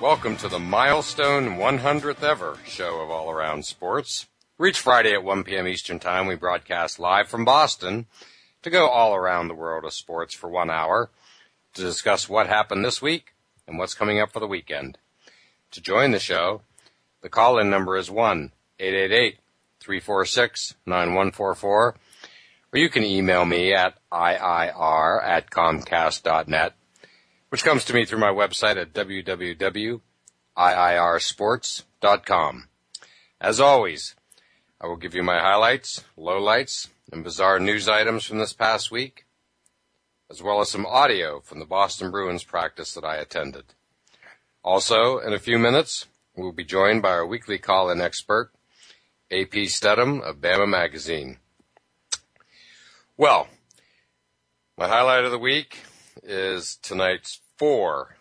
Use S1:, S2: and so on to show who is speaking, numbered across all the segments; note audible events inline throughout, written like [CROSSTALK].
S1: welcome to the milestone 100th ever show of All Around Sports. Each Friday at 1 p.m. Eastern Time, we broadcast live from Boston to go all around the world of sports for one hour to discuss what happened this week and what's coming up for the weekend. To join the show, the call-in number is 1-888-346-9144, or you can email me at iir at comcast.net which comes to me through my website at www.iirsports.com. As always, I will give you my highlights, lowlights, and bizarre news items from this past week, as well as some audio from the Boston Bruins practice that I attended. Also, in a few minutes, we'll be joined by our weekly call-in expert, AP Stedham of Bama Magazine. Well, my highlight of the week is tonight's four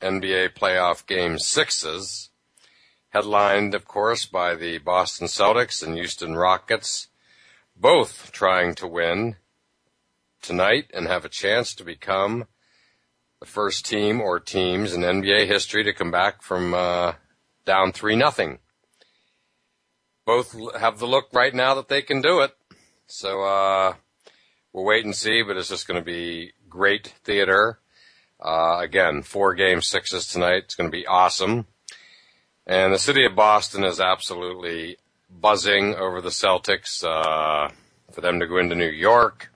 S1: NBA playoff game sixes, headlined, of course, by the Boston Celtics and Houston Rockets, both trying to win tonight and have a chance to become the first team or teams in NBA history to come back from uh, down three nothing. Both have the look right now that they can do it. So uh, we'll wait and see, but it's just going to be great theater. Uh, again, four game sixes tonight. It's going to be awesome. And the city of Boston is absolutely buzzing over the Celtics, uh, for them to go into New York,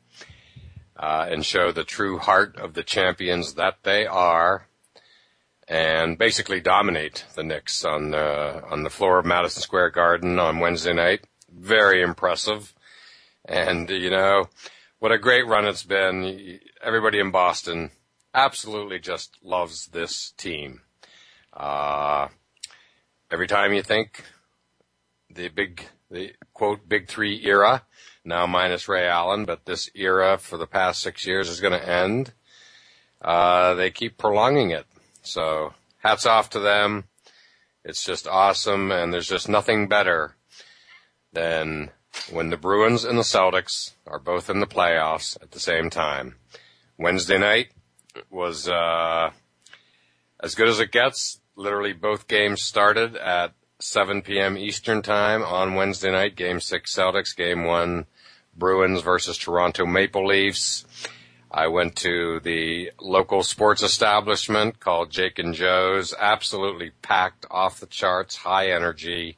S1: uh, and show the true heart of the champions that they are and basically dominate the Knicks on the, on the floor of Madison Square Garden on Wednesday night. Very impressive. And, you know, what a great run it's been. Everybody in Boston absolutely just loves this team. Uh, every time you think the big, the quote, big three era, now minus Ray Allen, but this era for the past six years is going to end. Uh, they keep prolonging it. So hats off to them. It's just awesome. And there's just nothing better than when the Bruins and the Celtics are both in the playoffs at the same time. Wednesday night was uh, as good as it gets. Literally, both games started at 7 p.m. Eastern Time on Wednesday night. Game six Celtics, game one Bruins versus Toronto Maple Leafs. I went to the local sports establishment called Jake and Joe's. Absolutely packed, off the charts, high energy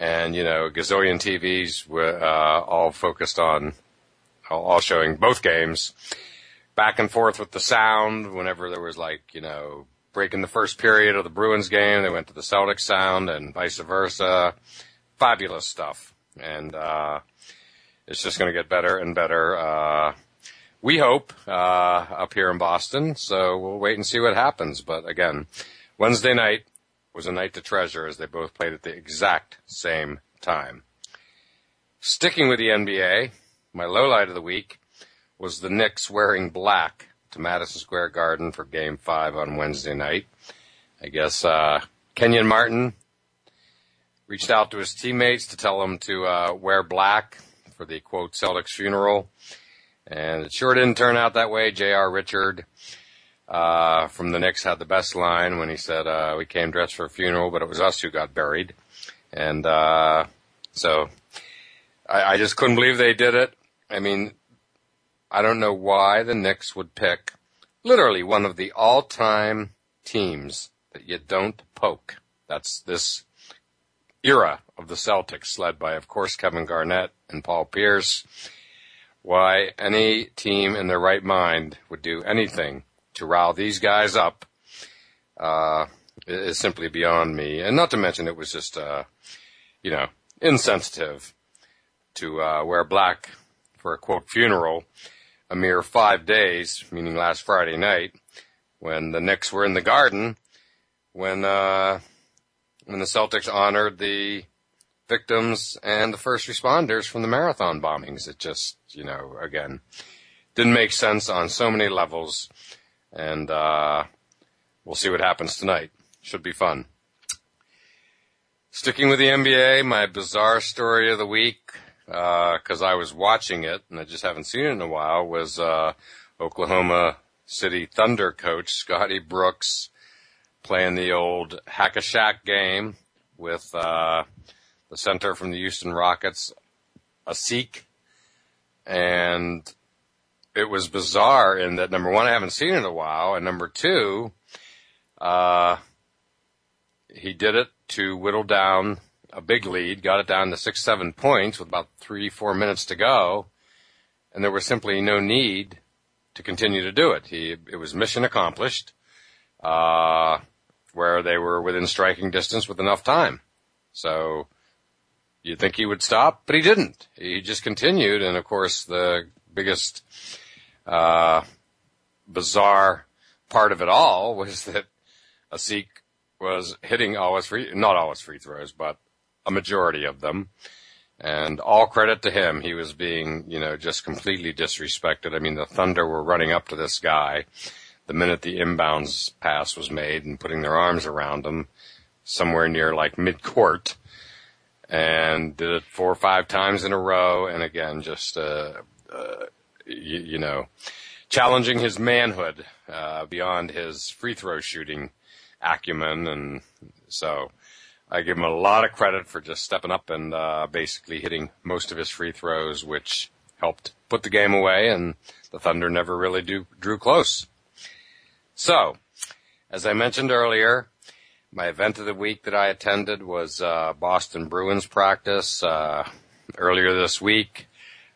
S1: and you know, gazillion TVs were uh, all focused on, all showing both games, back and forth with the sound. Whenever there was like, you know, breaking the first period of the Bruins game, they went to the Celtics sound, and vice versa. Fabulous stuff, and uh, it's just going to get better and better. Uh, we hope uh, up here in Boston, so we'll wait and see what happens. But again, Wednesday night, was a night to treasure as they both played at the exact same time. Sticking with the NBA, my low light of the week was the Knicks wearing black to Madison Square Garden for game five on Wednesday night. I guess, uh, Kenyon Martin reached out to his teammates to tell them to, uh, wear black for the quote Celtics funeral. And it sure didn't turn out that way. J.R. Richard, uh, from the Knicks had the best line when he said, uh, we came dressed for a funeral, but it was us who got buried. And, uh, so, I, I just couldn't believe they did it. I mean, I don't know why the Knicks would pick literally one of the all-time teams that you don't poke. That's this era of the Celtics, led by, of course, Kevin Garnett and Paul Pierce. Why any team in their right mind would do anything to rile these guys up uh, is simply beyond me. And not to mention, it was just, uh, you know, insensitive to uh, wear black for a quote funeral a mere five days, meaning last Friday night, when the Knicks were in the Garden, when uh, when the Celtics honored the victims and the first responders from the marathon bombings. It just, you know, again, didn't make sense on so many levels, and uh, we'll see what happens tonight. Should be fun. Sticking with the NBA, my bizarre story of the week because uh, I was watching it and I just haven't seen it in a while, was uh, Oklahoma City Thunder coach Scotty Brooks playing the old hack a Shaq game with uh, the center from the Houston Rockets, Asik, and it was bizarre in that number one, I haven't seen it in a while, and number two, uh, he did it to whittle down a big lead, got it down to six, seven points with about three, four minutes to go, and there was simply no need to continue to do it. He, it was mission accomplished, uh, where they were within striking distance with enough time. So you'd think he would stop, but he didn't. He just continued, and of course the biggest, uh, bizarre part of it all was [LAUGHS] that a Asik was hitting all his free, not all his free throws, but a majority of them. And all credit to him. He was being, you know, just completely disrespected. I mean, the Thunder were running up to this guy the minute the inbounds pass was made and putting their arms around him somewhere near like mid court and did it four or five times in a row. And again, just, uh, uh, you, you know, challenging his manhood, uh, beyond his free throw shooting acumen. And so, I give him a lot of credit for just stepping up and uh, basically hitting most of his free throws, which helped put the game away, and the Thunder never really do, drew close. So, as I mentioned earlier, my event of the week that I attended was uh, Boston Bruins practice. Uh, earlier this week,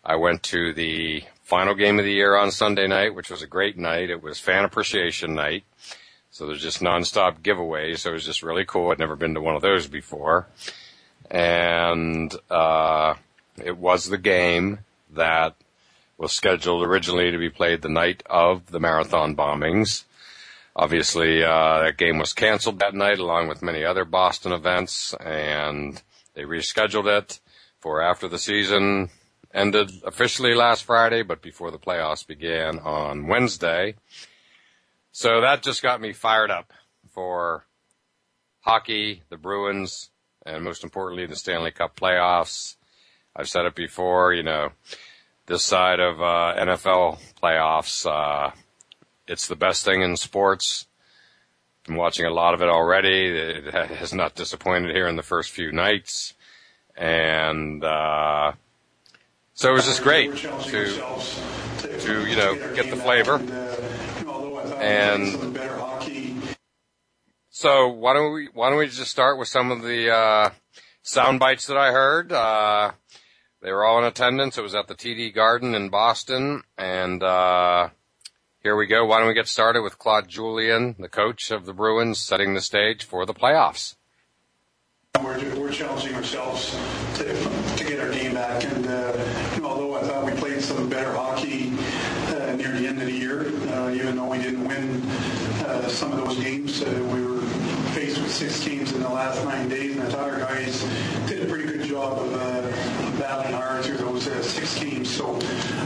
S1: I went to the final game of the year on Sunday night, which was a great night. It was fan appreciation night. So there's just nonstop giveaways. So it was just really cool. I'd never been to one of those before. And, uh, it was the game that was scheduled originally to be played the night of the marathon bombings. Obviously, uh, that game was canceled that night along with many other Boston events and they rescheduled it for after the season ended officially last Friday, but before the playoffs began on Wednesday. So that just got me fired up for hockey, the Bruins, and most importantly, the Stanley Cup playoffs. I've said it before, you know, this side of uh, NFL playoffs, uh, it's the best thing in sports. Been watching a lot of it already. It [LAUGHS] has not disappointed here in the first few nights, and uh, so it was just great to to you know get the flavor. And so why don't we why don't we just start with some of the uh, sound bites that I heard? Uh, they were all in attendance. It was at the TD Garden in Boston, and uh, here we go. Why don't we get started with Claude Julien, the coach of the Bruins, setting the stage for the playoffs.
S2: We're, we're challenging ourselves to, to get our game back, and uh, you know, although I thought we played some better hockey uh, near the end of the year, uh, even though we didn't win uh, some of those games. Uh, we were faced with six games in the last nine days, and I thought our guys did a pretty good job of uh, battling hard through those uh, six games. So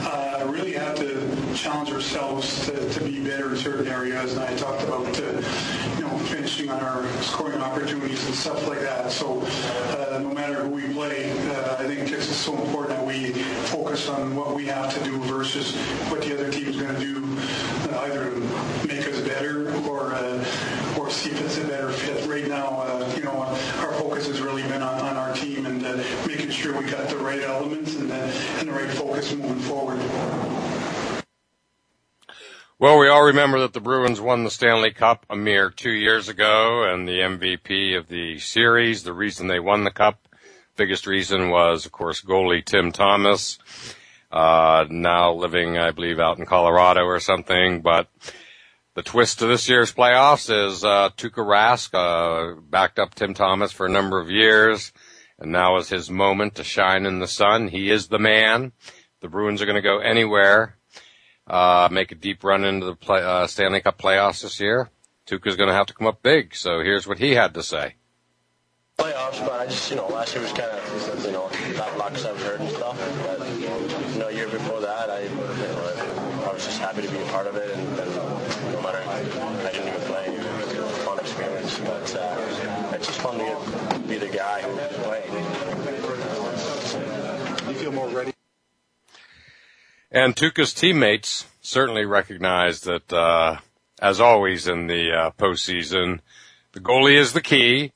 S2: uh, really have to challenge ourselves to, to be better in certain areas, and I talked about you know finishing on our scoring opportunities and stuff like that. So no matter who we play, I think it's so important that we focus on what we have to do versus what the other team is going to do, either make us better or uh, or see if it's a better fit. Right now, uh, you know, our focus has really been on, on our team and uh, making sure we got the right elements and the, and the right focus moving forward.
S1: Well, we all remember that the Bruins won the Stanley Cup a mere two years ago and the MVP of the series. The reason they won the cup, biggest reason was, of course, goalie Tim Thomas, uh, now living, I believe, out in Colorado or something. But the twist to this year's playoffs is, uh, Tuukka Rask, uh, backed up Tim Thomas for a number of years. And now is his moment to shine in the sun. He is the man. The Bruins are going to go anywhere uh, make a deep run into the play, uh, Stanley Cup playoffs this year. Tuukka's going to have to come up big. So here's what he had to say.
S3: Playoffs, but I just, you know, last year was kind of, you know, not luck I hurt and stuff. But, you know, a year before that, I, you know, I was just happy to be a part of it. And, and no matter, I didn't even play. It was a fun experience. But uh, it's just fun to get, be the guy who's playing.
S4: You feel more ready?
S1: And Tuukka's teammates certainly recognize that, uh, as always in the uh, postseason, the goalie is the key.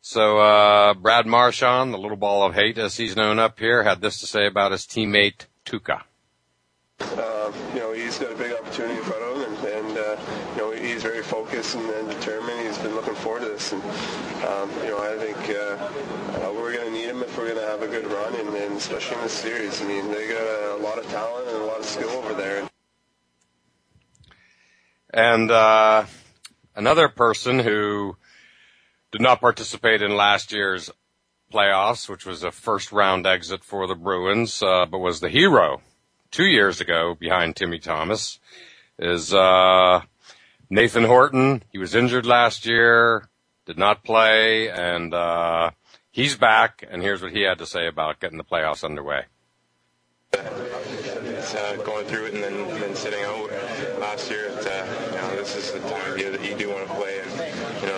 S1: So uh, Brad Marchand, the little ball of hate as he's known up here, had this to say about his teammate Tuukka.
S4: Uh, you know, he's got a big opportunity in front of him, and, and uh, you know, he's very focused and, and, determined. He's been looking forward to this, and um, you know, I think uh, we're going to need him if we're going to have a good run, and, and, especially in this series. I mean, they got a, lot of talent and a lot of skill over there.
S1: And uh, another person who did not participate in last year's playoffs, which was a first round exit for the Bruins, uh, but was the hero two years ago behind Timmy Thomas is uh, Nathan Horton. He was injured last year, did not play, and uh, he's back. And here's what he had to say about getting the playoffs underway.
S5: It's uh, going through it and then, then sitting out last year. Uh, you know, this is the time of year that you do want to play. And,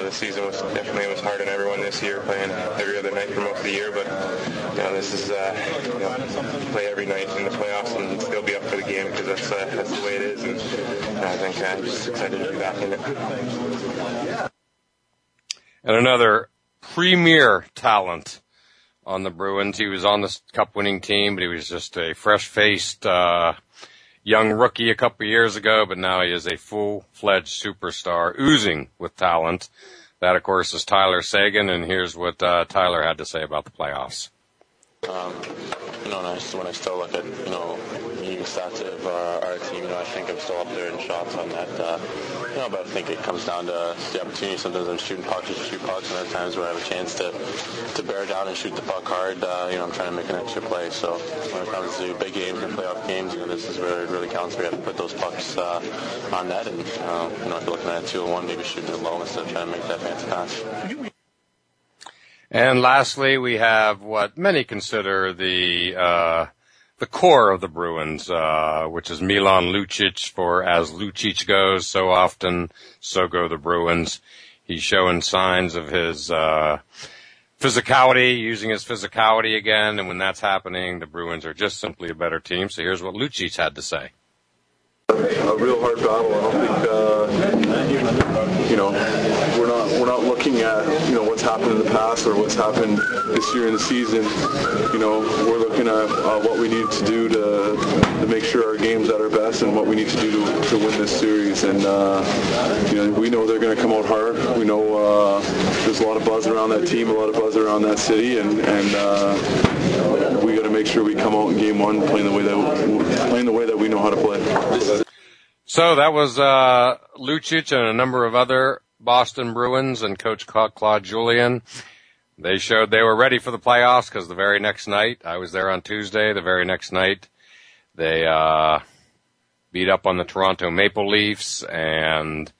S5: know, the season was definitely was hard on everyone this year, playing every other night for most of the year. But you know, this is uh, you know, play every night in the playoffs and still be up for the game because that's uh, that's the way it is. And I think uh, I'm just excited to be back in it.
S1: And another premier talent on the Bruins. He was on the cup winning team, but he was just a fresh faced, uh, young rookie a couple years ago, but now he is a full fledged superstar oozing with talent. That of course is Tyler Seguin, and here's what uh, Tyler had to say about the playoffs.
S3: Um, you know, when I still look at, you know, leading stats of our, our, team, you know, I think I'm still up there in shots on that. Uh, you know, but I think it comes down to the opportunity. Sometimes I'm shooting pucks just shoot pucks, and other times where I have a chance to to bear down and shoot the puck hard, uh, you know, I'm trying to make an extra play. So when it comes to big games and playoff games, you know, this is where it really counts. We have to put those pucks uh, on net, and uh, you know, if you're looking at a two and one, maybe shooting it low instead of trying to make that fancy pass.
S1: And lastly, we have what many consider the uh, the core of the Bruins, uh, which is Milan Lucic. For as Lucic goes, so often so go the Bruins. He's showing signs of his uh, physicality, using his physicality again, and when that's happening, the Bruins are just simply a better team. So here's what Lucic had to say.
S4: A real hard battle. I don't think uh, you know we're not looking at you know what's happened in the past or what's happened this year in the season. You know we're looking at uh, what we need to do to to make sure our game's at our best and what we need to do to, to win this series. And uh, you know we know they're going to come out hard. We know uh, there's a lot of buzz around that team, a lot of buzz around that city, and and uh, we got to make sure we come out in game one playing the way that playing the way that we know how to play.
S1: So that was uh, Lucic and a number of other Boston Bruins and Coach Claude Julien. They showed they were ready for the playoffs because the very next night, I was there on Tuesday, the very next night, they uh, beat up on the Toronto Maple Leafs and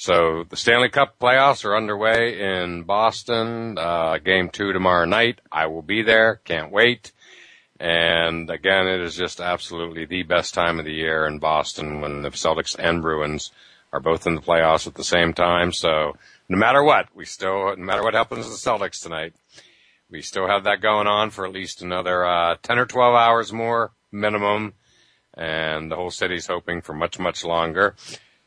S1: so the Stanley Cup playoffs are underway in Boston. Uh, game two tomorrow night. I will be there. Can't wait. And again, it is just absolutely the best time of the year in Boston when the Celtics and Bruins are both in the playoffs at the same time. So no matter what, we still, no matter what happens to the Celtics tonight, we still have that going on for at least another, uh, 10 or 12 hours more minimum. And the whole city's hoping for much, much longer.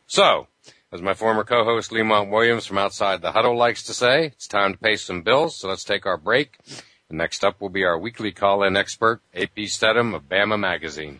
S1: So As my former co-host Lemont Williams from Outside the Huddle likes to say, it's time to pay some bills, so let's take our break. And next up will be our weekly call-in expert, AP Stedham of Bama Magazine.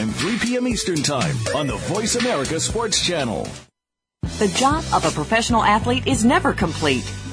S6: 3 p.m. Eastern Time on the Voice America Sports Channel.
S7: The job of a professional athlete is never complete.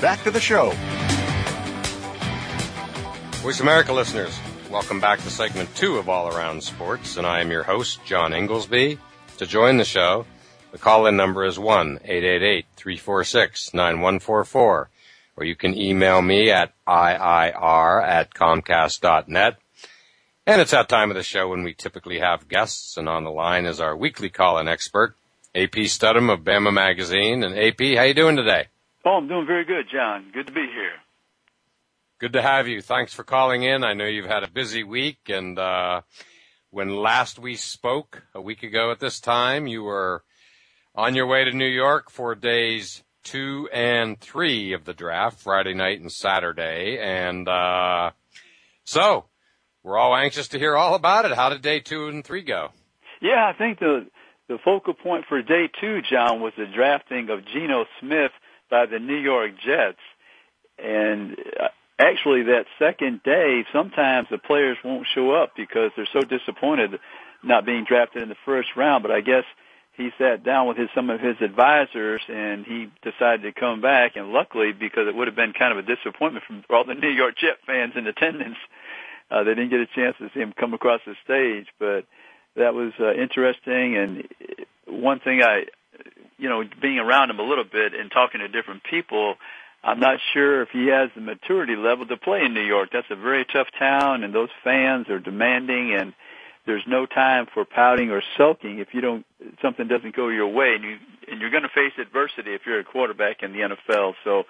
S8: back to the show.
S1: Voice America listeners, welcome back to segment two of All Around Sports, and I am your host, John Ingoldsby. To join the show, the call-in number is 1-888-346-9144, or you can email me at IIR at Comcast.net. And it's that time of the show when we typically have guests, and on the line is our weekly call-in expert, AP Stedham of Bama Magazine. And AP, how you doing today?
S9: Oh, I'm doing very good, John. Good to be here.
S1: Good to have you. Thanks for calling in. I know you've had a busy week, and uh, when last we spoke a week ago at this time, you were on your way to New York for days two and three of the draft, Friday night and Saturday, and uh, so we're all anxious to hear all about it. How did day two and three go?
S9: Yeah, I think the the focal point for day two, John, was the drafting of Geno Smith by the New York Jets, and uh, actually that second day, sometimes the players won't show up because they're so disappointed not being drafted in the first round. But I guess he sat down with his, some of his advisors and he decided to come back. And luckily, because it would have been kind of a disappointment for all the [LAUGHS] New York Jet fans in attendance, uh, they didn't get a chance to see him come across the stage. But that was uh, interesting. And one thing I, you know, being around him a little bit and talking to different people, I'm not sure if he has the maturity level to play in New York. That's a very tough town, and those fans are demanding, and there's no time for pouting or sulking if you don't something doesn't go your way, and you and you're going to face adversity if you're a quarterback in the NFL. So,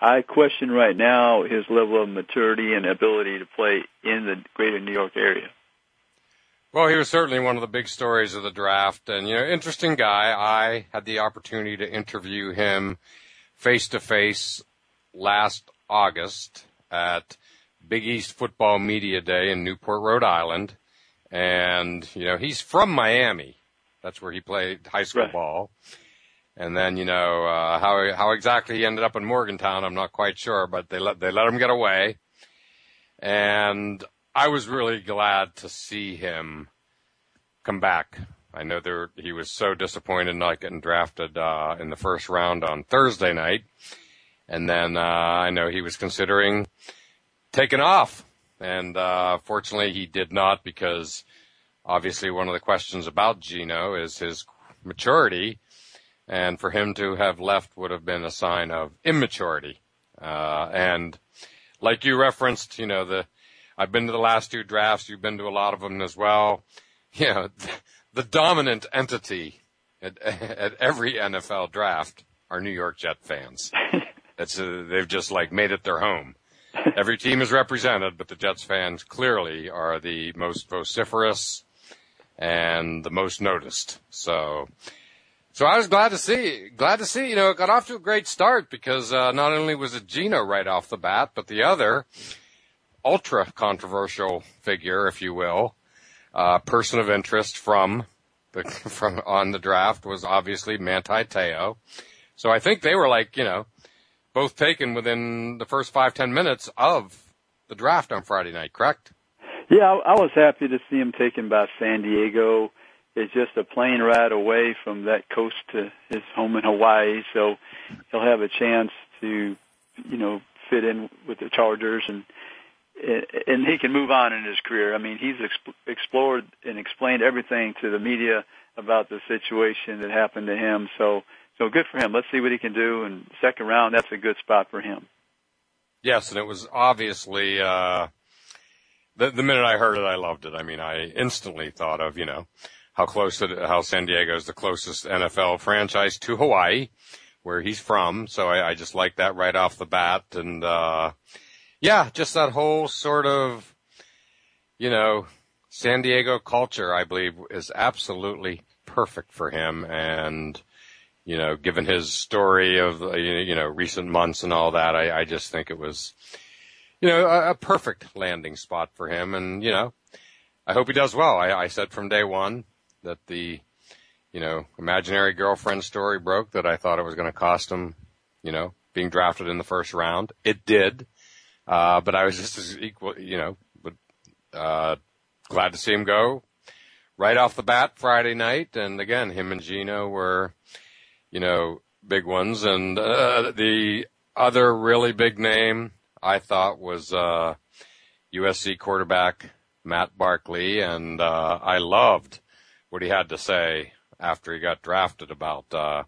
S9: I question right now his level of maturity and ability to play in the greater New York area.
S1: Well, he was certainly one of the big stories of the draft, and you know, interesting guy. I had the opportunity to interview him face to face last August at Big East Football Media Day in Newport, Rhode Island. And, you know, he's from Miami. That's where he played high school
S9: right.
S1: ball. And then, you know, uh, how, how exactly he ended up in Morgantown, I'm not quite sure, but they let, they let him get away. And I was really glad to see him come back. I know there, he was so disappointed not getting drafted, uh, in the first round on Thursday night. And then, uh, I know he was considering taking off. And, uh, fortunately he did not because obviously one of the questions about Geno is his maturity. And for him to have left would have been a sign of immaturity. Uh, and like you referenced, you know, the, I've been to the last two drafts. You've been to a lot of them as well. [LAUGHS] You know, the dominant entity at, [LAUGHS] at every NFL draft are New York Jet fans. [LAUGHS] It's a, uh, they've just like made it their home. Every team is represented, but the Jets fans clearly are the most vociferous and the most noticed. So, so I was glad to see, glad to see, you know, it got off to a great start because, uh, not only was it Geno right off the bat, but the other ultra controversial figure, if you will, uh, person of interest from the, [LAUGHS] from on the draft was obviously Manti Te'o. So I think they were like, you know, both taken within the first five, ten minutes of the draft on Friday night, correct?
S9: Yeah, I, I was happy to see him taken by San Diego. It's just a plane ride away from that coast to his home in Hawaii, so he'll have a chance to, you know, fit in with the Chargers and and he can move on in his career. I mean, he's exp- explored and explained everything to the media about the situation that happened to him. So, so good for him. Let's see what he can do. And second round, that's a good spot for him.
S1: Yes, and it was obviously uh, the the minute I heard it, I loved it. I mean, I instantly thought of you know how close it, how San Diego is the closest NFL franchise to Hawaii, where he's from. So I, I just like that right off the bat, and uh, yeah, just that whole sort of, you know, San Diego culture, I believe, is absolutely perfect for him. And, you know, given his story of, uh, you know, recent months and all that, I, I just think it was, you know, a, a, perfect landing spot for him. And, you know, I hope he does well. I, I said from day one that the, you know, imaginary girlfriend story broke that I thought it was going to cost him, you know, being drafted in the first round. It did. Uh, but I was just as equal, you know, but, uh, glad to see him go right off the bat Friday night. And again, him and Geno were, you know, big ones. And, uh, the other really big name I thought was, uh, USC quarterback Matt Barkley. And, uh, I loved what he had to say after he got drafted about, uh,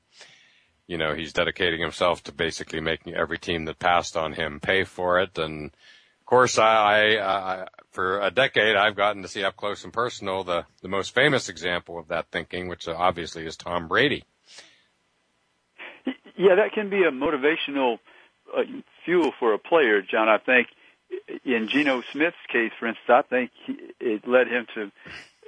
S1: you know, he's dedicating himself to basically making every team that passed on him pay for it. And of course, I, I, for a decade, I've gotten to see up close and personal the, the most famous example of that thinking, which obviously is Tom Brady.
S9: Yeah, that can be a motivational uh, fuel for a player, John. I think in Geno Smith's case, for instance, I think it led him to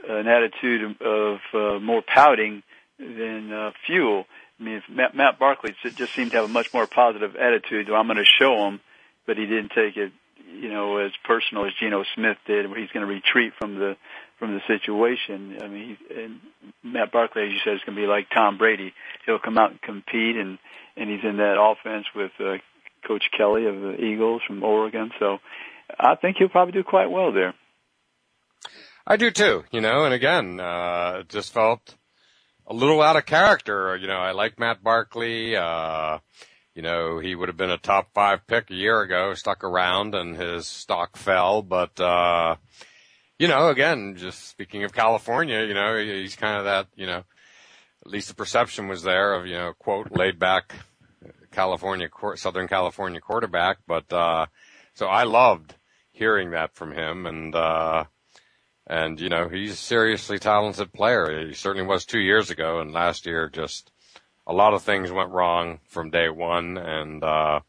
S9: an attitude of uh, more pouting than uh, fuel. I mean, Matt, Matt Barkley just seemed to have a much more positive attitude. Well, I'm going to show him, but he didn't take it, you know, as personal as Geno Smith did, where he's going to retreat from the from the situation. I mean, he, and Matt Barkley, as you said, is going to be like Tom Brady. He'll come out and compete, and and he's in that offense with uh, Coach Kelly of the Eagles from Oregon. So, I think he'll probably do quite well there.
S1: I do too, you know, and again, uh, just felt a little out of character. You know, I like Matt Barkley. Uh, you know, he would have been a top five pick a year ago, stuck around and his stock fell. But, uh, you know, again, just speaking of California, you know, he's kind of that, you know, at least the perception was there of, you know, quote, laid back California, Southern California quarterback. But, uh, so I loved hearing that from him. And, uh, and, you know, he's a seriously talented player. He certainly was two years ago. And last year, just a lot of things went wrong from day one and, uh,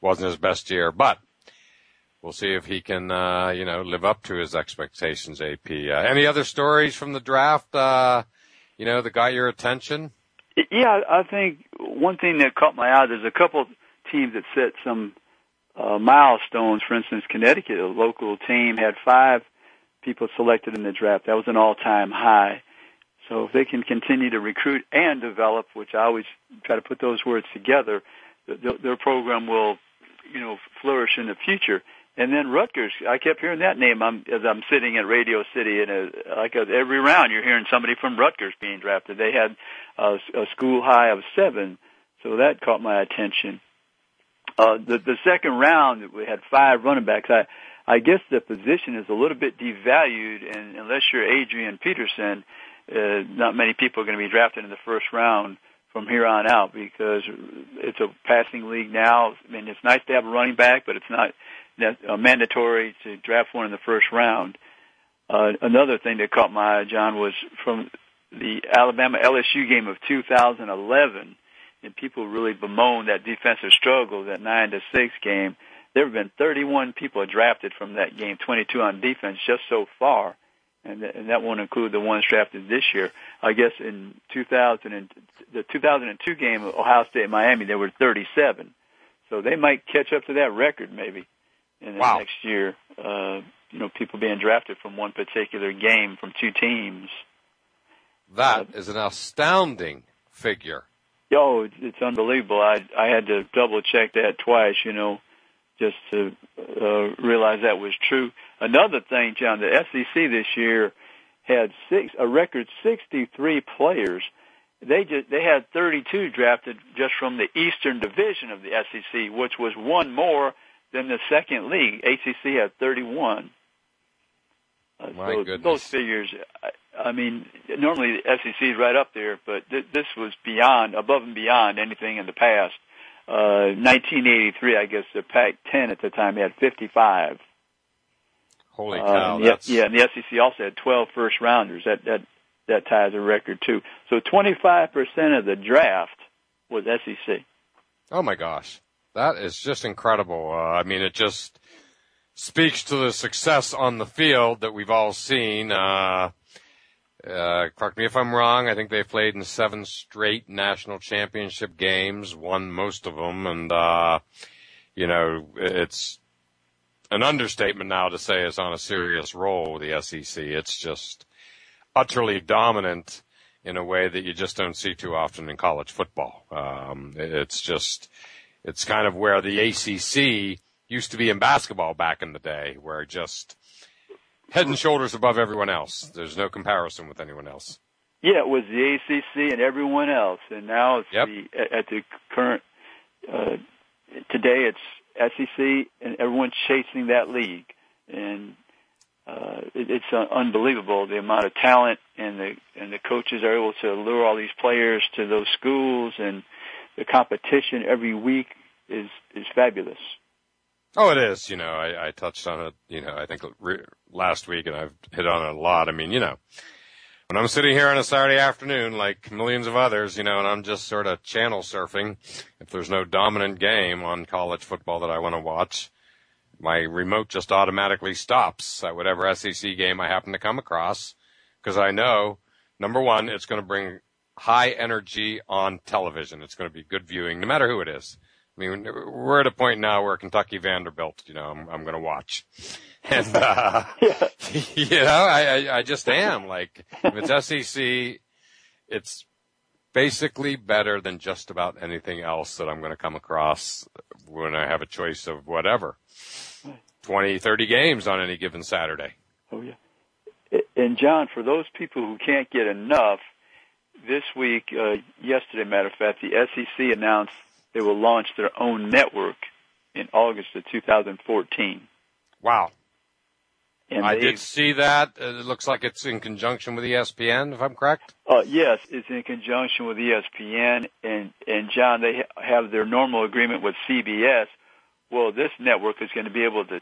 S1: wasn't his best year. But we'll see if he can, uh, you know, live up to his expectations, AP. Uh, any other stories from the draft, uh, you know, that got your attention?
S9: Yeah, I think one thing that caught my eye, there's a couple teams that set some, uh, milestones. For instance, Connecticut, a local team, had five people selected in the draft. That was an all-time high. So if they can continue to recruit and develop, which I always try to put those words together, th- their program will, you know, flourish in the future. And then Rutgers, I kept hearing that name I'm, as I'm sitting at Radio City, and a, like a, every round you're hearing somebody from Rutgers being drafted. They had a, a school high of seven, so that caught my attention. Uh, the the second round we had five running backs. I I guess the position is a little bit devalued, and unless you're Adrian Peterson, uh, not many people are going to be drafted in the first round from here on out because it's a passing league now. I mean, it's nice to have a running back, but it's not uh, mandatory to draft one in the first round. Uh, another thing that caught my eye, John, was from the Alabama LSU game of 2011, and people really bemoan that defensive struggle, that nine to six game. There have been 31 people drafted from that game, 22 on defense just so far, and, th- and that won't include the ones drafted this year. I guess in 2000 and the 2002 game, of Ohio State Miami, there were 37, so they might catch up to that record maybe in the
S1: wow.
S9: next year. Uh, you know, people being drafted from one particular game from two teams.
S1: That uh, is an astounding figure.
S9: It's, it's unbelievable. I I had to double check that twice. You know, just to uh, realize that was true. Another thing, John, the SEC this year had six a record 63 players. They just they had 32 drafted just from the Eastern Division of the SEC, which was one more than the second league. ACC had 31.
S1: Uh, My
S9: so
S1: goodness.
S9: those figures, I, I mean, normally the SEC is right up there, but th- this was beyond, above and beyond anything in the past. Uh, 1983, I guess the Pac-10 at the time had 55.
S1: Holy cow!
S9: Uh,
S1: that's...
S9: Yeah, and the SEC also had 12 first rounders. That that that ties a record too. So 25 percent of the draft was SEC.
S1: Oh my gosh, that is just incredible. Uh, I mean, it just speaks to the success on the field that we've all seen. Uh, uh, correct me if I'm wrong. I think they've played in seven straight national championship games, won most of them, and uh, you know it's an understatement now to say it's on a serious roll the SEC. It's just utterly dominant in a way that you just don't see too often in college football. Um, it's just it's kind of where the ACC used to be in basketball back in the day, where just head and shoulders above everyone else. There's no comparison with anyone else.
S9: Yeah, it was the ACC and everyone else, and now it's
S1: yep.
S9: the at the current uh, today it's SEC and everyone's chasing that league, and uh, it, it's uh, unbelievable the amount of talent and the and the coaches are able to lure all these players to those schools, and the competition every week is is fabulous.
S1: Oh, it is. You know, I, I touched on it. You know, I think re- last week, and I've hit on it a lot. I mean, you know, when I'm sitting here on a Saturday afternoon, like millions of others, you know, and I'm just sort of channel surfing, if there's no dominant game on college football that I want to watch, my remote just automatically stops at whatever SEC game I happen to come across, because I know, number one, it's going to bring high energy on television. It's going to be good viewing, no matter who it is. I mean, we're at a point now where Kentucky Vanderbilt, you know, I'm, I'm going to watch. [LAUGHS] And, uh, [LAUGHS] you know, I, I, I just am. Like, if it's SEC, it's basically better than just about anything else that I'm going to come across when I have a choice of whatever. 20, 30 games on any given Saturday.
S9: Oh, yeah. And, John, for those people who can't get enough, this week, uh, yesterday, matter of fact, the SEC announced they will launch their own network in August of 2014.
S1: Wow.
S9: And
S1: I did see that. It looks like it's in conjunction with ESPN, if I'm correct.
S9: Uh, yes, it's in conjunction with ESPN, and and John, they ha- have their normal agreement with CBS. Well, this network is going to be able to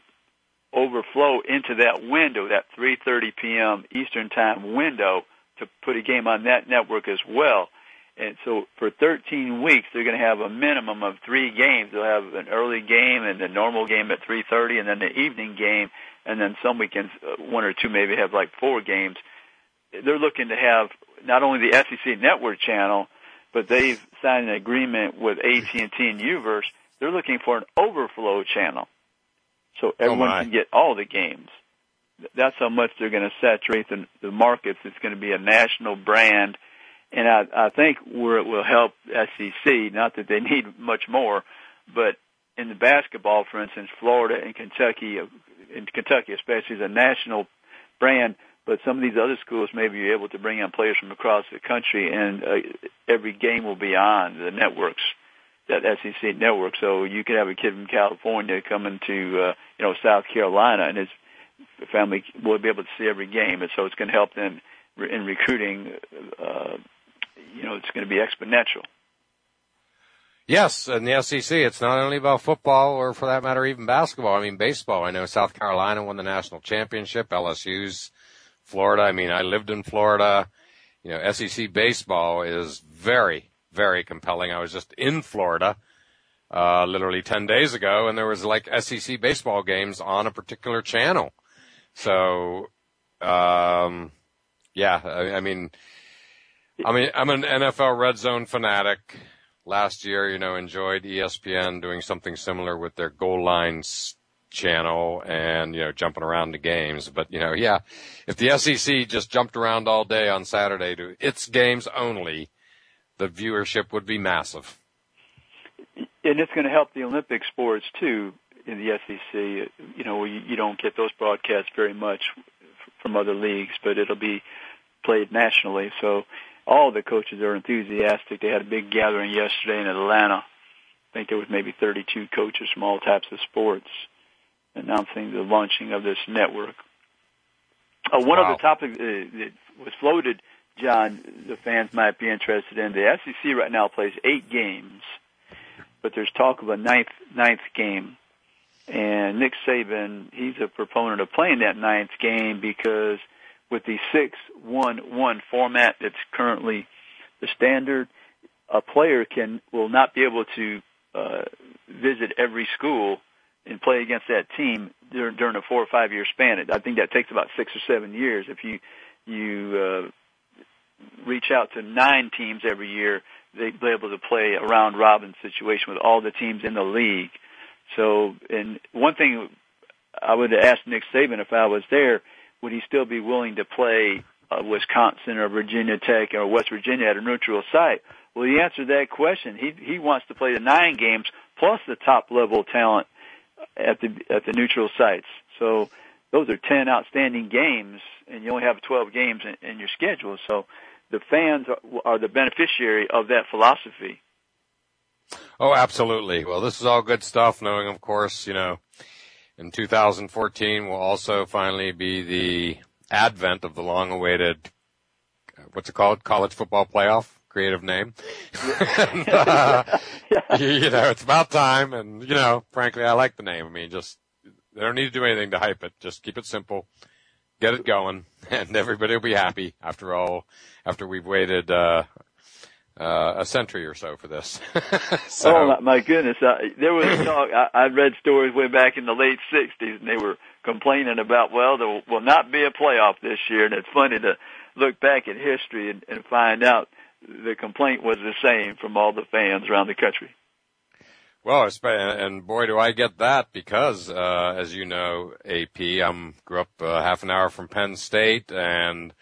S9: overflow into that window, that 3:30 p.m. Eastern Time window, to put a game on that network as well. And so for 13 weeks, they're going to have a minimum of three games. They'll have an early game and the normal game at 3:30, and then the evening game, and then some weekends, uh, one or two maybe have like four games. They're looking to have not only the SEC network channel, but they've signed an agreement with AT&T and UVerse. They're looking for an overflow channel, so everyone
S1: oh
S9: can get all the games. that's how much they're going to saturate the, the markets. It's going to be a national brand, and I, I think where it will help SEC. Not that they [LAUGHS] need much more, but in the basketball, for instance, Florida and Kentucky, in Kentucky especially, is a national brand. But some of these other schools may be able to bring in players from across the country, and uh, every game will be on the networks, that SEC network. So you could have a kid from California coming to, uh, you know, South Carolina, and his family will be able to see every game, and so it's going to help them in recruiting. Uh, you know, it's going to be exponential.
S1: Yes, in the SEC, it's not only about football or for that matter, even basketball. I mean, baseball. I know South Carolina won the national championship. LSU's Florida. I mean, I lived in Florida. You know, SEC baseball is very, very compelling. I was just in Florida, uh, literally 10 days ago and there was like SEC baseball games on a particular channel. So, um, yeah, I, I mean, I mean, I'm an NFL red zone fanatic last year, you know, enjoyed ESPN doing something similar with their goal lines channel and, you know, jumping around the games. But, you know, yeah, if the SEC just jumped around all day on Saturday to its games only, the viewership would be massive.
S9: And it's going to help the Olympic sports too in the SEC. You know, you, you don't get those broadcasts very much from other leagues, but it'll be played nationally. So all the coaches are enthusiastic. They had a big gathering yesterday in Atlanta. I think there was maybe 32 coaches from all types of sports announcing the launching of this network. Uh, one wow. other topic uh, that was floated, John, the fans might be interested in. The SEC right now plays eight games, but there's talk of a ninth ninth game. And Nick Saban, he's a proponent of playing that ninth game because – with the six one one format that's currently the standard, a player can will not be able to uh, visit every school and play against that team during, during a four or five year span. I think that takes about six or seven years. If you you uh, reach out to nine teams every year, they'd be able to play a round robin situation with all the teams in the league. So, and one thing I would ask Nick Saban if I was there would he still be willing to play uh, Wisconsin or Virginia Tech or West Virginia at a neutral site? Well, he answered that question. He he wants to play the nine games plus the top level talent at the at the neutral sites. So those are ten outstanding games, and you only have twelve games in, in your schedule. So the fans are, are the beneficiary of that philosophy.
S1: Oh, absolutely. Well, this is all good stuff. Knowing, of course, you know, in 2014 will also finally be the advent of the long-awaited, what's it called? College football playoff? Creative name. [LAUGHS] and, uh, [LAUGHS] you know, it's about time. And, you know, frankly, I like the name. I mean, just, they don't need to do anything to hype it. Just keep it simple. Get it going [LAUGHS] and everybody will be happy after all, after we've waited, uh, uh, a century or so for this. [LAUGHS] so,
S9: oh my, goodness! I, there was talk. I, I read stories way back in the late '60s, and they were complaining about, well, there will not be a playoff this year. And it's funny to look back at history and, and find out the complaint was the same from all the fans around the country.
S1: Well, and boy, do I get that because, uh, as you know, AP, I'm grew up uh, half an hour from Penn State and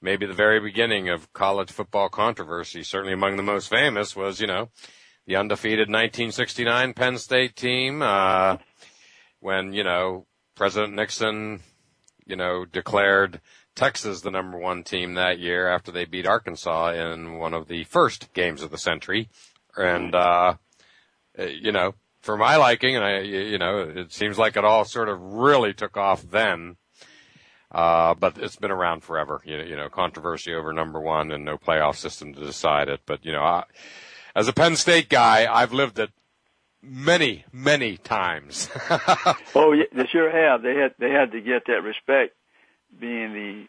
S1: maybe the very beginning of college football controversy. Certainly among the most famous was, you know, the undefeated 1969 Penn State team, uh, when, you know, President Nixon, you know, declared Texas the number one team that year after they beat Arkansas in one of the first games of the century. And, uh, you know, for my liking, and I, you know, it seems like it all sort of really took off then. Uh, but it's been around forever. You know, you know, controversy over number one and no playoff system to decide it. But you know, I, as a Penn State guy, I've lived it many, many times. [LAUGHS]
S9: oh, they sure have. They had they had to get that respect, being the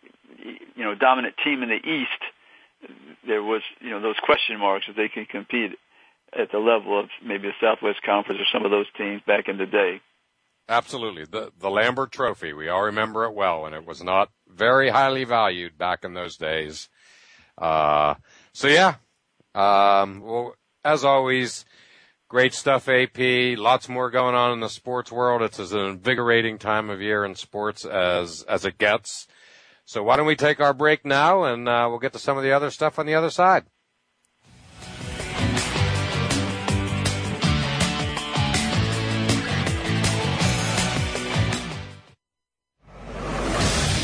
S9: you know dominant team in the East. There was you know those question marks if they can compete at the level of maybe the Southwest Conference or some of those teams back in the day.
S1: Absolutely. The, the Lambert Trophy, we all remember it well, and it was not very highly valued back in those days. Uh, so yeah, um, well, as always, Great stuff, AP. Lots more going on in the sports world. It's as an invigorating time of year in sports as as it gets. So why don't we take our break now, and uh, we'll get to some of the other stuff on the other side.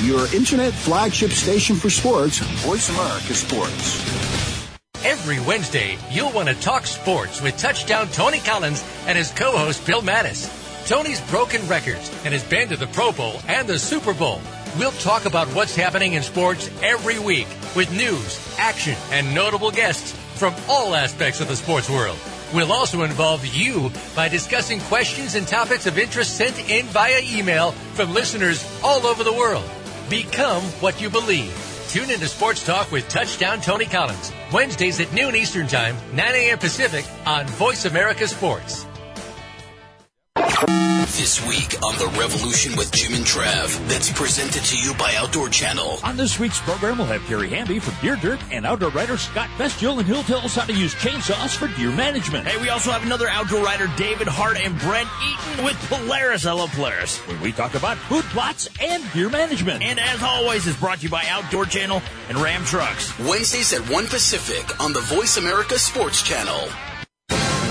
S10: Your internet flagship station for sports, Voice America Sports.
S11: Every Wednesday, you'll want to talk sports with touchdown Tony Collins and his co-host Bill Mattis. Tony's broken records and has been to the Pro Bowl and the Super Bowl. We'll talk about what's happening in sports every week with news, action, and notable guests from all aspects of the sports world. We'll also involve you by discussing questions and topics of interest sent in via email from listeners all over the world. Become what you believe. Tune into Sports Talk with Touchdown Tony Collins, Wednesdays at noon Eastern Time, 9 a.m. Pacific on Voice America Sports.
S12: This week on The Revolution with Jim and Trav, that's presented to you by Outdoor Channel.
S13: On this week's program, we'll have Gary Hamby from Deer Dirt and outdoor writer Scott Bestul, and he'll tell us how to use chainsaws for deer management.
S14: Hey, we also have another outdoor writer, David Hart and Brent Eaton with Polaris. I love Polaris.
S13: When we talk about food plots and deer management.
S14: And as always, is brought to you by Outdoor Channel and Ram Trucks.
S12: Wednesdays at 1 Pacific on the Voice America Sports Channel.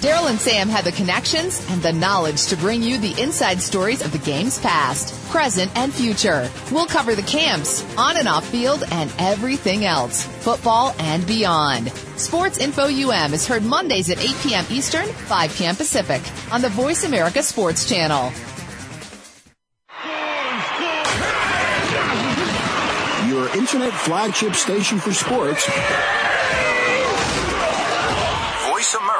S15: Daryl and Sam have the connections and the knowledge to bring you the inside stories of the game's past, present, and future. We'll cover the camps, on and off field, and everything else, football and beyond. Sports Info UM is heard Mondays at 8 p.m. Eastern, 5 p.m. Pacific on the Voice America Sports Channel.
S10: Your internet flagship station for sports.
S12: Voice America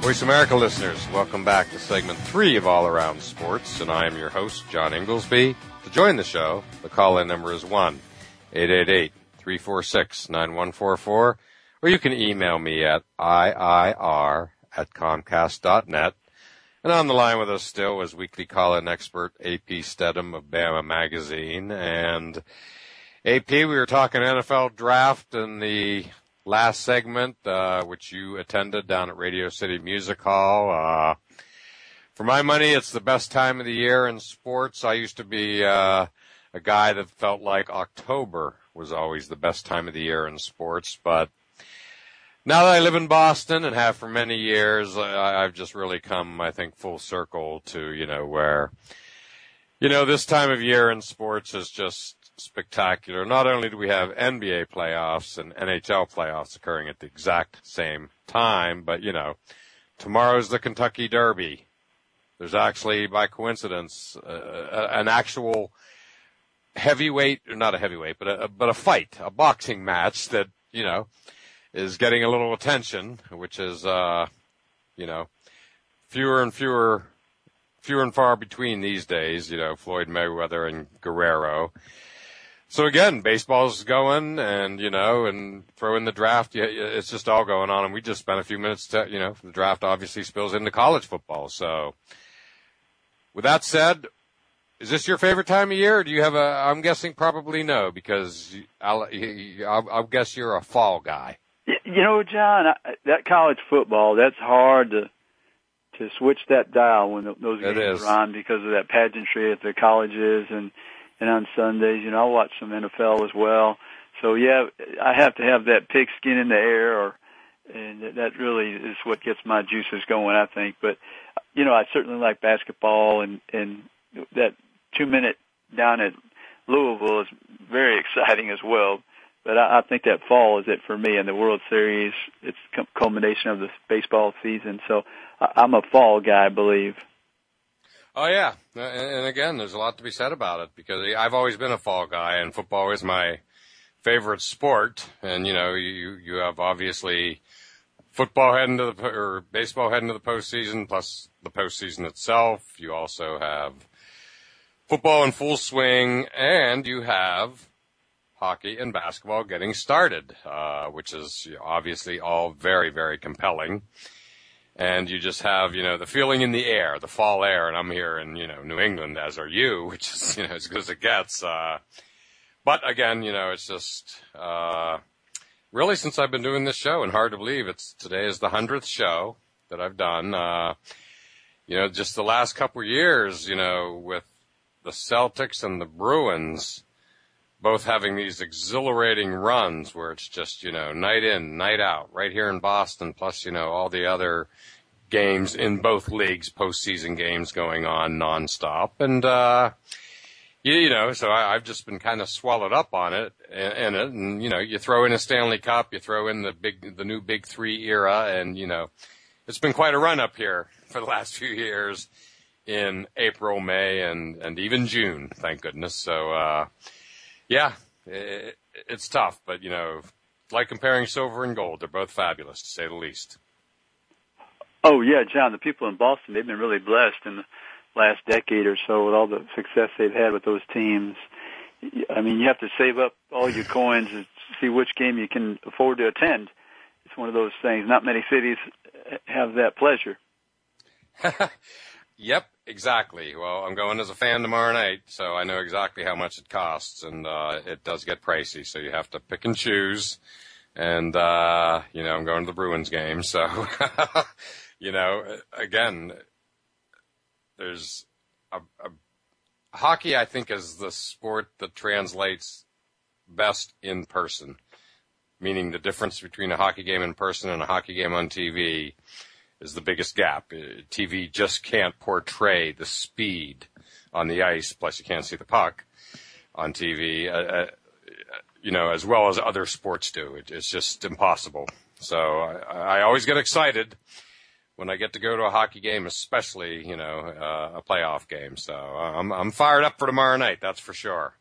S1: Voice America listeners, welcome back to segment three of All Around Sports, and I am your host, John Ingoldsby. To join the show, the call-in number is 1 888-346-9144, or you can email me at iir at comcast.net. And on the line with us still is weekly call-in expert AP Stedham of Bama Magazine. And AP, we were talking NFL draft and the last segment, uh, which you attended down at Radio City Music Hall. Uh, for my money, it's the best time of the year in sports. I used to be, uh, a guy that felt like October was always the best time of the year in sports, but now that I live in Boston and have for many years, I, I've just really come, I think, full circle to, you know, where, you know, this time of year in sports is just spectacular. Not only do we have NBA playoffs and NHL playoffs occurring at the exact same time, but, you know, tomorrow's the Kentucky Derby. There's actually, by coincidence, uh, an actual heavyweight, not a heavyweight, but a, but a fight, a boxing match that, you know, is getting a little attention, which is, uh, you know, fewer and fewer, fewer and far between these days, you know, Floyd Mayweather and Guerrero. So again, baseball's going and, you know, and throw in the draft. Yeah, it's just all going on. And we just spent a few minutes to, you know, the draft obviously spills into college football. So with that said, is this your favorite time of year? Or do you have a? I'm guessing probably no, because I'll, I'll, I'll guess you're a fall guy.
S9: You know, John, I, that college football, that's hard to to switch that dial when those games are on because of that pageantry at the colleges and and on Sundays. You know, I watch some NFL as well. So yeah, I have to have that pigskin in the air, or and that really is what gets my juices going. I think, but you know, I certainly like basketball and and that two minute down at Louisville is very [LAUGHS] exciting as well. But I, I think that fall is it for me in the World Series. It's culmination of the baseball season. So I, I'm a fall guy, I believe.
S1: Oh yeah, and again, there's a lot to be said about it because I've always been a fall guy, and football is my favorite sport. And you know, you you have obviously football heading to the or baseball heading to the postseason, plus the postseason itself. You also have football in full swing, and you have hockey and basketball getting started, uh, which is obviously all very very compelling and you just have, you know, the feeling in the air, the fall air, and I'm here in, you know, New England, as are you, [LAUGHS] which is, you know, as good as it gets. Uh, but again, you know, it's just, uh, really since I've been doing this show and hard to believe it's today is the hundredth show that I've done. Uh, you know, just the last couple of years, you know, with the Celtics and the Bruins both having these exhilarating runs where it's just, you know, night in, night out, right here in Boston, plus, you know, all the other games in both leagues, postseason games going on nonstop. And, uh, you, you know, so I, I've just been kind of swallowed up on it in it. And, you know, you throw in a Stanley Cup, you throw in the big, the new big three era. And, you know, it's been quite a run up here [LAUGHS] for the last few years in April, May, and, and even June, thank goodness. So, uh, yeah, it, it's tough, but you know, like comparing silver and gold, they're both fabulous to say the least.
S9: Oh yeah, John. The people in Boston, they've been really blessed in the last decade or so with all the success they've had with those teams. I mean, you have to save up all your [LAUGHS] coins and see which game you can afford to attend. It's one of those things. Not many cities eh, have that pleasure. [LAUGHS]
S1: yep, exactly. Well, I'm going as a fan tomorrow night, so I know exactly how much it costs, and uh, it does get pricey. So you have to pick and choose. And uh, you know, I'm going to the Bruins game, so [LAUGHS] you know, again, there's a, a hockey. I think is the sport that translates best in person, meaning the difference between a hockey game in person and a hockey game on TV is the biggest gap. Uh, TV just can't portray the speed on the ice. Plus, you can't see the puck on TV, uh, uh, you know, as well as other sports do. It, it's just impossible. So I, I always get excited when I get to go to a hockey game, especially you know uh, a playoff game. So I'm I'm fired up for tomorrow night. That's for sure.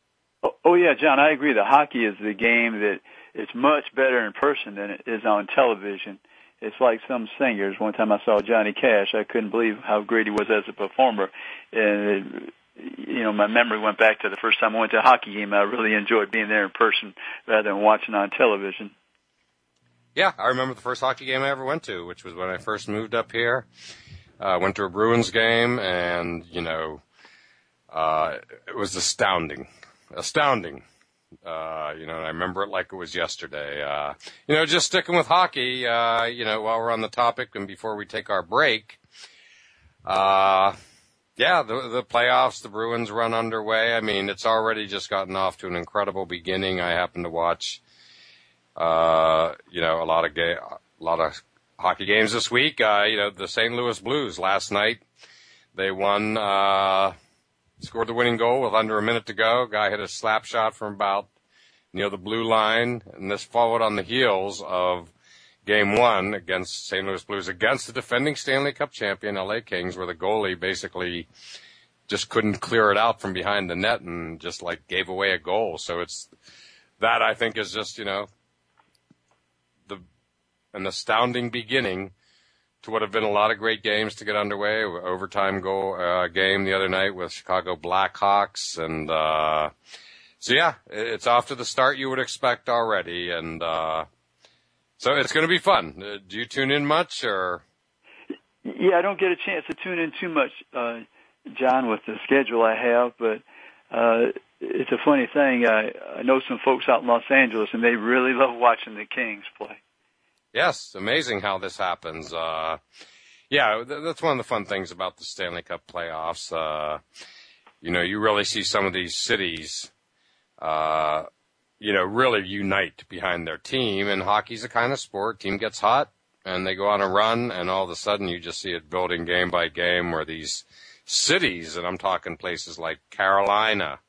S9: Oh, oh yeah, John, I agree. The hockey is the game that it's much better in person than it is on television. It's like some singers. One time I saw Johnny Cash. I couldn't believe how great he was as a performer, and it, you know my memory went back to the first time I went to a hockey game. I really enjoyed being there in person rather than watching on television.
S1: Yeah, I remember the first hockey game I ever went to, which was when I first moved up here. I uh, went to a Bruins game, and you know, uh, it was astounding, astounding. Uh, you know, I remember it like it was yesterday. Uh, you know, just sticking with hockey. Uh, you know, while we're on the topic and before we take our break, uh, yeah, the the playoffs, the Bruins run underway. I mean, it's already just gotten off to an incredible beginning. I happen to watch uh, you know, a lot of ga- a lot of hockey games this week. Uh, you know, the St. Louis Blues last night, they won, uh, scored the winning goal with under a minute to go. Guy hit a slap shot from about near the blue line, and this followed on the heels of game one against St. Louis Blues against the defending Stanley Cup champion LA Kings, where the goalie basically just couldn't clear it out from behind the net and just like gave away a goal. So it's that I think is just, you know, the an astounding beginning to what have been a lot of great games to get underway. Overtime goal uh, game the other night with Chicago Blackhawks, and uh, so yeah, it's off to the start you would expect already, and uh, so it's going to be fun. Uh, do you tune in much, or?
S9: Yeah, I don't get a chance to tune in too much, uh, John, with the schedule I have, but uh, it's a funny thing. I, I know some folks out in Los Angeles, and they really love watching the Kings play.
S1: Yes, amazing how this happens. Uh, yeah, th- that's one of the fun things about the Stanley Cup playoffs. Uh, you know, you really see some of these cities, uh, you know, really unite behind their team. And hockey's a kind of sport. Team gets hot and they go on a run, and all of a sudden you just see it building game by game where these cities, and I'm talking places like Carolina,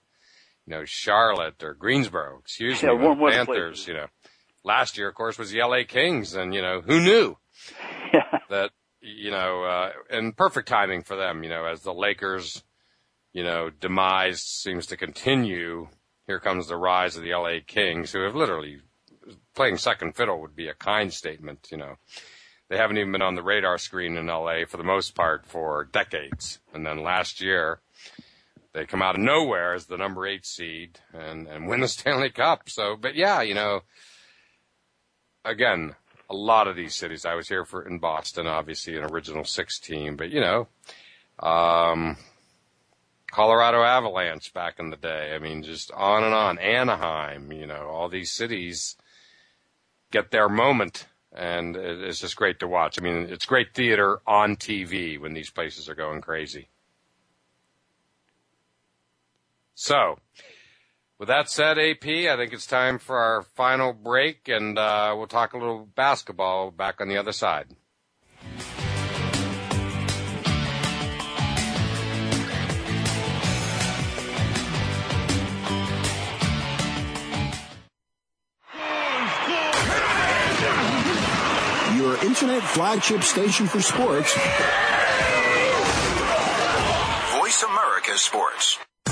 S1: you know, Charlotte or Greensboro, excuse
S9: yeah,
S1: me,
S9: warm
S1: Panthers,
S9: places.
S1: you know last year, of course, was the LA Kings, and you know who knew [LAUGHS] that you know, uh, and perfect timing for them, you know, as the Lakers, you know, demise seems to continue. Here comes the rise of the LA Kings, who have literally playing second fiddle would be a kind statement, you know. They haven't even been on the radar screen in LA for the most part for decades. And then last year, they come out of nowhere as the number eight seed and, and win the [LAUGHS] Stanley Cup. So, but yeah, you know, again, a lot of these cities. I was here for in Boston, obviously an original six team, but you know, um, Colorado Avalanche back in the day. I mean, just on and on. Anaheim, you know, all these cities get their moment and it's just great to watch. I mean, it's great theater on TV when these places are going crazy. So, with that said, AP, I think it's time for our final break, and uh, we'll talk a little basketball back on the other side.
S10: Your internet flagship station for sports.
S12: Voice America Sports.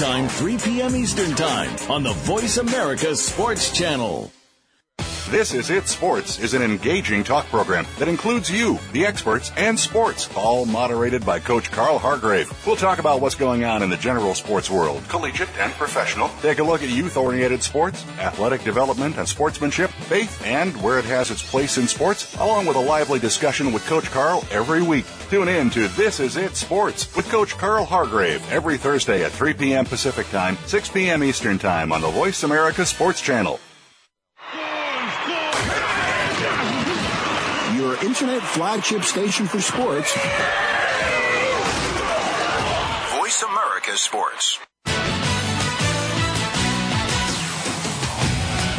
S6: Time, 3 p.m. Eastern Time on the Voice America Sports Channel.
S8: This is It Sports is an engaging talk program that includes you, the experts, and sports, all moderated by Coach Carl Hargrave. We'll talk about what's going on in the general sports world, collegiate and professional. Take a look at youth-oriented sports, athletic development and sportsmanship, faith, and where it has its place in sports, along with a lively discussion with Coach Carl every week. Tune in to This Is It Sports with Coach Carl Hargrave every Thursday at 3 p.m. Pacific Time, 6 p.m. Eastern Time on the Voice America Sports Channel.
S10: Your internet flagship station for sports.
S12: Voice America Sports.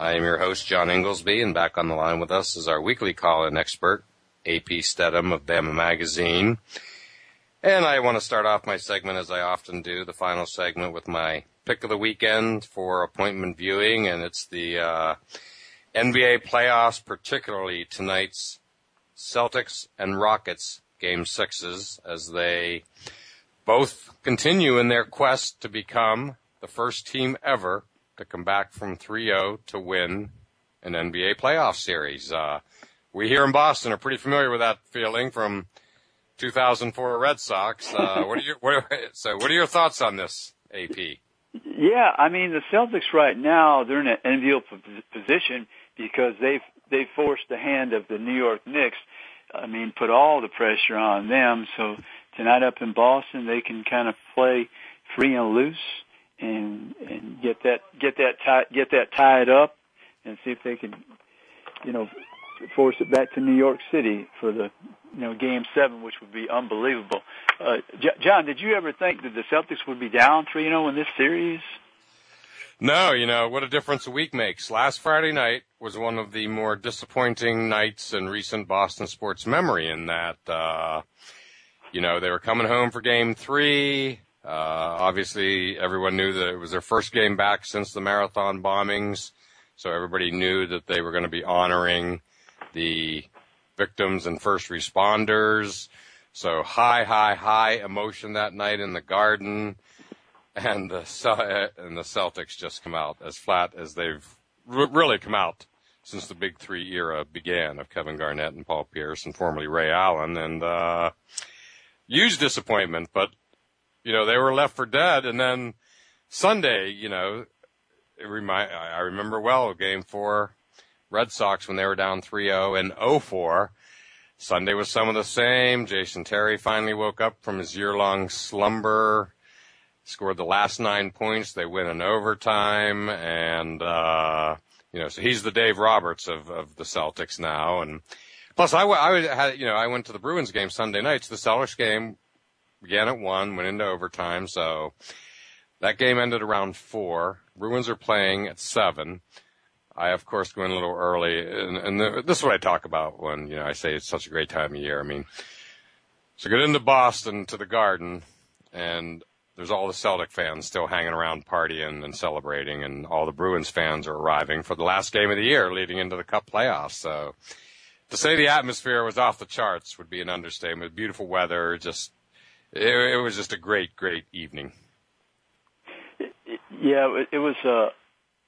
S1: I am your host, John Ingoldsby, and back on the line with us is our weekly call-in expert, AP Stedham of Bama Magazine. And I want to start off my segment, as I often do, the final segment, with my pick of the weekend for appointment viewing, and it's the uh, NBA playoffs, particularly tonight's Celtics and Rockets game sixes, as they both continue in their quest to become the first team ever to come back from 3-0 to win an NBA playoff series. Uh, we here in Boston are pretty familiar with that feeling from 2004 Red Sox. Uh, what are your what, so? What are your thoughts on this, AP?
S9: Yeah, I mean the Celtics right now they're in an enviable position because they've they forced the hand of the New York Knicks. I mean, put all the pressure on them. So tonight up in Boston, they can kind of play free and loose and and get that get that tie, get that tied up and see if they can you know force it back to New York City for the you know game 7 which would be unbelievable. Uh J- John, did you ever think that the Celtics would be down 3-0 in this series?
S1: No, you know, what a difference a week makes. Last Friday night was one of the more disappointing nights in recent Boston sports memory in that uh you know, they were coming home for game 3 obviously everyone knew that it was their first game back since the marathon bombings. So everybody knew that they were going to be honoring the victims and first responders. So high, high, high emotion that night in the garden and the [LAUGHS] and the Celtics just come out as flat as they've really come out since the Big Three era began of Kevin Garnett and Paul Pierce and formerly Ray Allen. And uh, huge disappointment, but you know, they were left for dead. And then Sunday, you know, it remind, I remember well game four, Red Sox when they were down 3-0 and 4 Sunday was some of the same. Jason Terry finally woke up from his year long slumber, scored the last nine points. They win in overtime and, uh, you know, so he's the Dave Roberts of, of the Celtics now. And plus I, I had, you know, I went to the Bruins game Sunday night. So the Celtics game began at one, went into overtime. So that game ended around four. Bruins are playing at seven. I, of course, go in a little early, and, and the, this is what I talk about when you know I say it's such a great time of year. I mean, so get into Boston to the Garden, and there's all the Celtic fans still hanging around, partying and celebrating, and all the Bruins fans are arriving for the last game of the year, leading into the Cup playoffs. So, to say the atmosphere was off the charts would be an understatement. Beautiful weather, just it, it was just a great, great evening.
S9: Yeah, it was. Uh,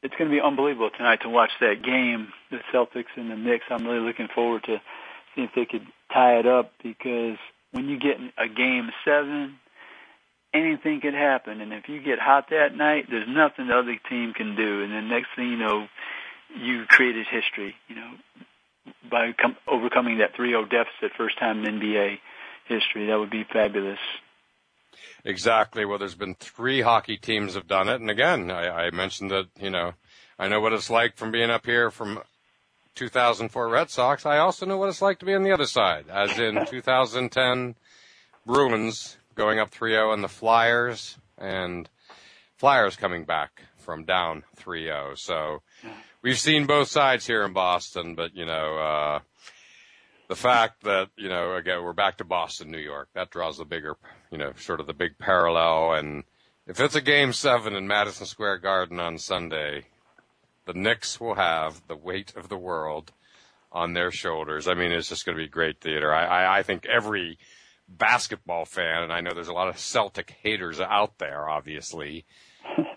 S9: it's going to be unbelievable tonight to watch that game, the Celtics and the Knicks. I'm really looking forward to seeing if they could tie it up because when you get a game seven, anything could happen. And if you get hot that night, there's nothing the other team can do. And then next thing you know, you created history. You know, by com- overcoming that 3-0 deficit, first time in NBA history. That would be fabulous.
S1: Exactly. Well, there's been three hockey teams have done it, and again, I, I mentioned that you know I know what it's like from being up here from 2004 Red Sox. I also know what it's like to be on the other side, as in [LAUGHS] 2010 Bruins going up 3-0 and the Flyers, and Flyers coming back from down 3-0. So we've seen both sides here in Boston, but you know. uh the fact that you know again we're back to Boston, New York, that draws the bigger, you know, sort of the big parallel. And if it's a game seven in Madison Square Garden on Sunday, the Knicks will have the weight of the world on their shoulders. I mean, it's just going to be great theater. I, I, I think every basketball fan, and I know there's a lot of Celtic haters out there, obviously.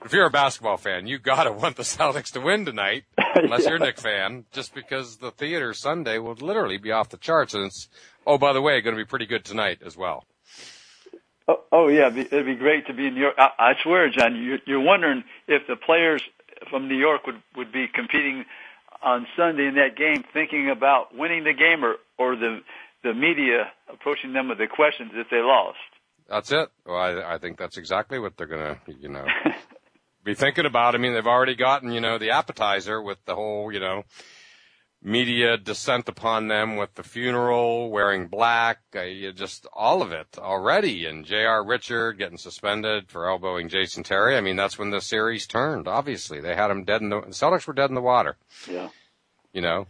S1: If you're a basketball fan, you gotta want the Celtics to win tonight, [LAUGHS] unless yeah. you're a Knick fan, just because the theater Sunday will literally be off the charts, and it's oh by the way, going to be pretty good tonight as well.
S9: Oh, oh yeah, it'd be great to be in New York. I, I swear, John, you're, you're wondering if the players from New York would would be competing on Sunday in that game, thinking about winning the game, or or the the media approaching them with the questions if they lost.
S1: That's it. Well, I, I think that's exactly what they're gonna, you know, be thinking about. I mean, they've already gotten, you know, the appetizer with the whole, you know, media descent upon them with the funeral, wearing black, uh, just all of it already. And J.R. Richard getting suspended for elbowing Jason Terry. I mean, that's when the series turned. Obviously, they had him dead in the, the Celtics were dead in the water.
S9: Yeah.
S1: You know,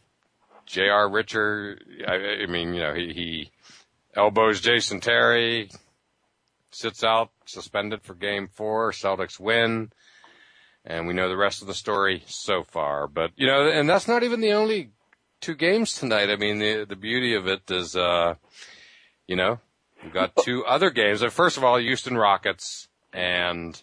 S1: J.R. Richard. I, I mean, you know, he, he elbows Jason Terry sits out suspended for game four. Celtics win. And we know the rest of the story so far. But, you know, and that's not even the only two games tonight. I mean, the, the beauty of it is, uh, you know, we've got two other games. First of all, Houston Rockets and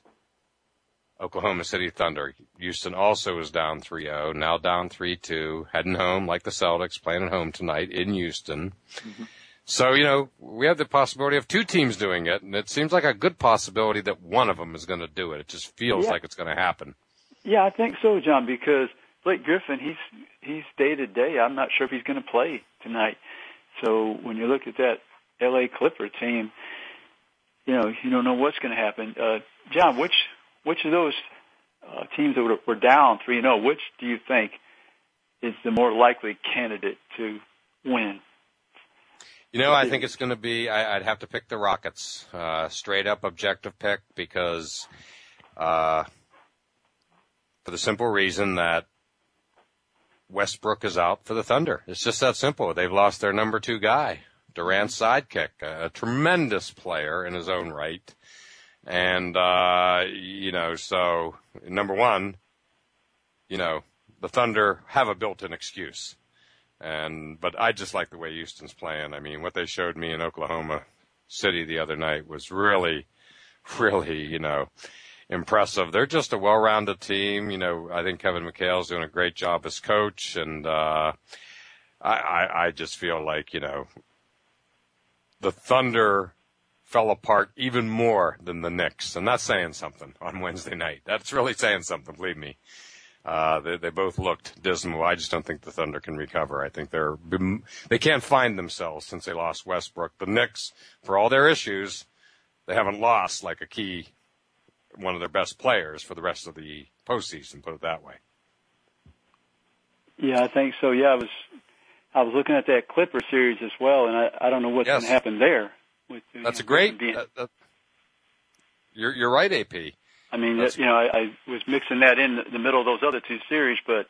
S1: Oklahoma City Thunder. Houston also is down 3-0, now down 3-2, heading home like the Celtics, playing at home tonight in Houston. Mm-hmm. So, you know, we have the possibility of two teams doing it, and it seems like a good possibility that one of them is going to do it. It just feels yeah. like it's going to happen.
S9: Yeah, I think so, John, because Blake Griffin, he's he's day to day. I'm not sure if he's going to play tonight. So when you look at that L.A. Clipper team, you know you don't know what's going to happen. Uh, John, which which of those uh, teams that were, were down three and zero, which do you think is the more likely candidate to win?
S1: You know, I think it's going to be. I, would have to pick the Rockets, uh, straight up objective pick, because uh, for the simple reason that Westbrook is out for the Thunder. It's just that simple. They've lost their number two guy, Durant's sidekick, a, a tremendous player in his own right, and uh, you know, so number one, you know, the Thunder have a built-in excuse and but I just like the way Houston's playing. I mean, what they showed me in Oklahoma City the other night was really, [LAUGHS] really, you know, impressive. They're just a well-rounded team. You know, I think Kevin McHale's doing a great job as coach, and uh, I, I, I just feel like you know, the Thunder fell apart even more than the Knicks, and that's saying something on Wednesday night. That's really saying something, believe me. Uh, they, they both looked dismal. I just don't think the Thunder can recover. I think they're they can't find themselves since they lost Westbrook. The Knicks, for all their issues, they haven't lost like a key one of their best players for the rest of the postseason. Put it that way.
S9: Yeah, I think so. Yeah, I was I was looking at that Clipper series as well, and I, I don't know what's yes. going to happen there.
S1: With, That's know, a great. That, you're you're right, AP.
S9: I mean, That's, you know, I, I was mixing that in the middle of those other two series, but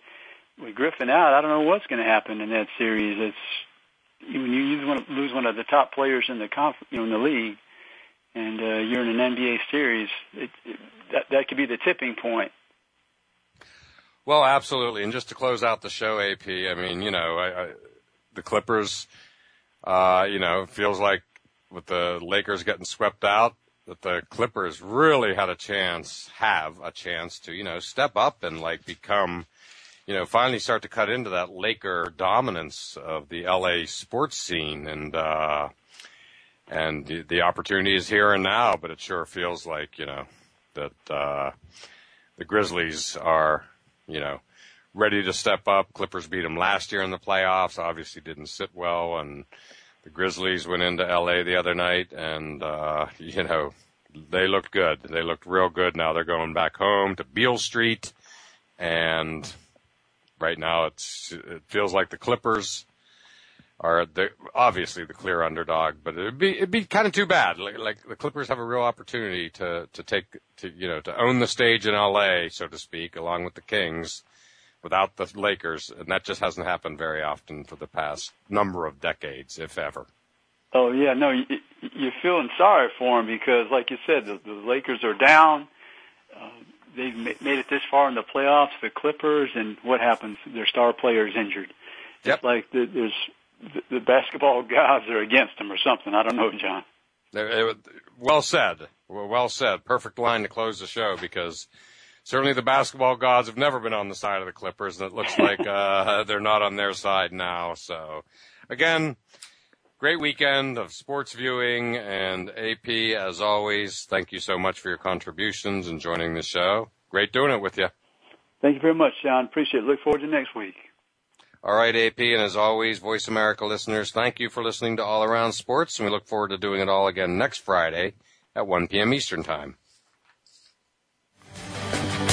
S9: with Griffin out, I don't know what's going to happen in that series. It's when you lose one, lose one of the top players in the conf, you know, in the league, and uh, you're in an NBA series, it, it, that that could be the tipping point.
S1: Well, absolutely. And just to close out the show, AP, I mean, you know, I, I, the Clippers, uh, you know, feels like with the Lakers getting swept out, that the Clippers really had a chance, have a chance to, you know, step up and like become, you know, finally start to cut into that Laker dominance of the LA sports scene. And, uh, and the, opportunity is here and now, but it sure feels like, you know, that, uh, the Grizzlies are, you know, ready to step up. Clippers beat them last year in the playoffs, obviously didn't sit well and, the Grizzlies went into LA the other night and, uh, [LAUGHS] you know, they looked good. They looked real good. Now they're going back home to Beale Street and right now it's, it feels like the Clippers are the, obviously the clear underdog, but it'd be, it'd be kind of too bad. Like, like the Clippers have a real opportunity to, to take, to, you know, to own the stage in LA, so to speak, along with the Kings without the Lakers, and that just hasn't happened very often for the past number of decades, if ever.
S9: Oh yeah, no, you, you're feeling sorry for them because, like you said, the, the Lakers are down. Uh, they've made it this far in the playoffs. The Clippers, and what happens? Their star player is injured.
S1: Yep.
S9: It's like the, there's the, the basketball [LAUGHS] gods are against them or something. I don't know, John.
S1: Well said. Well said. Perfect line to close the show because certainly the basketball gods have never been on the side of the Clippers, and it looks [LAUGHS] like uh, they're not on their side now. So, again, great weekend of sports viewing, and AP, as always, thank you so much for your contributions and joining the show. Great doing it with you.
S9: Thank you very much, John. Appreciate it. Look forward to next week.
S1: All right, AP, and as always, Voice America listeners, thank you for listening to All Around Sports, and we look forward to doing it all again next Friday at 1 p.m. Eastern Time.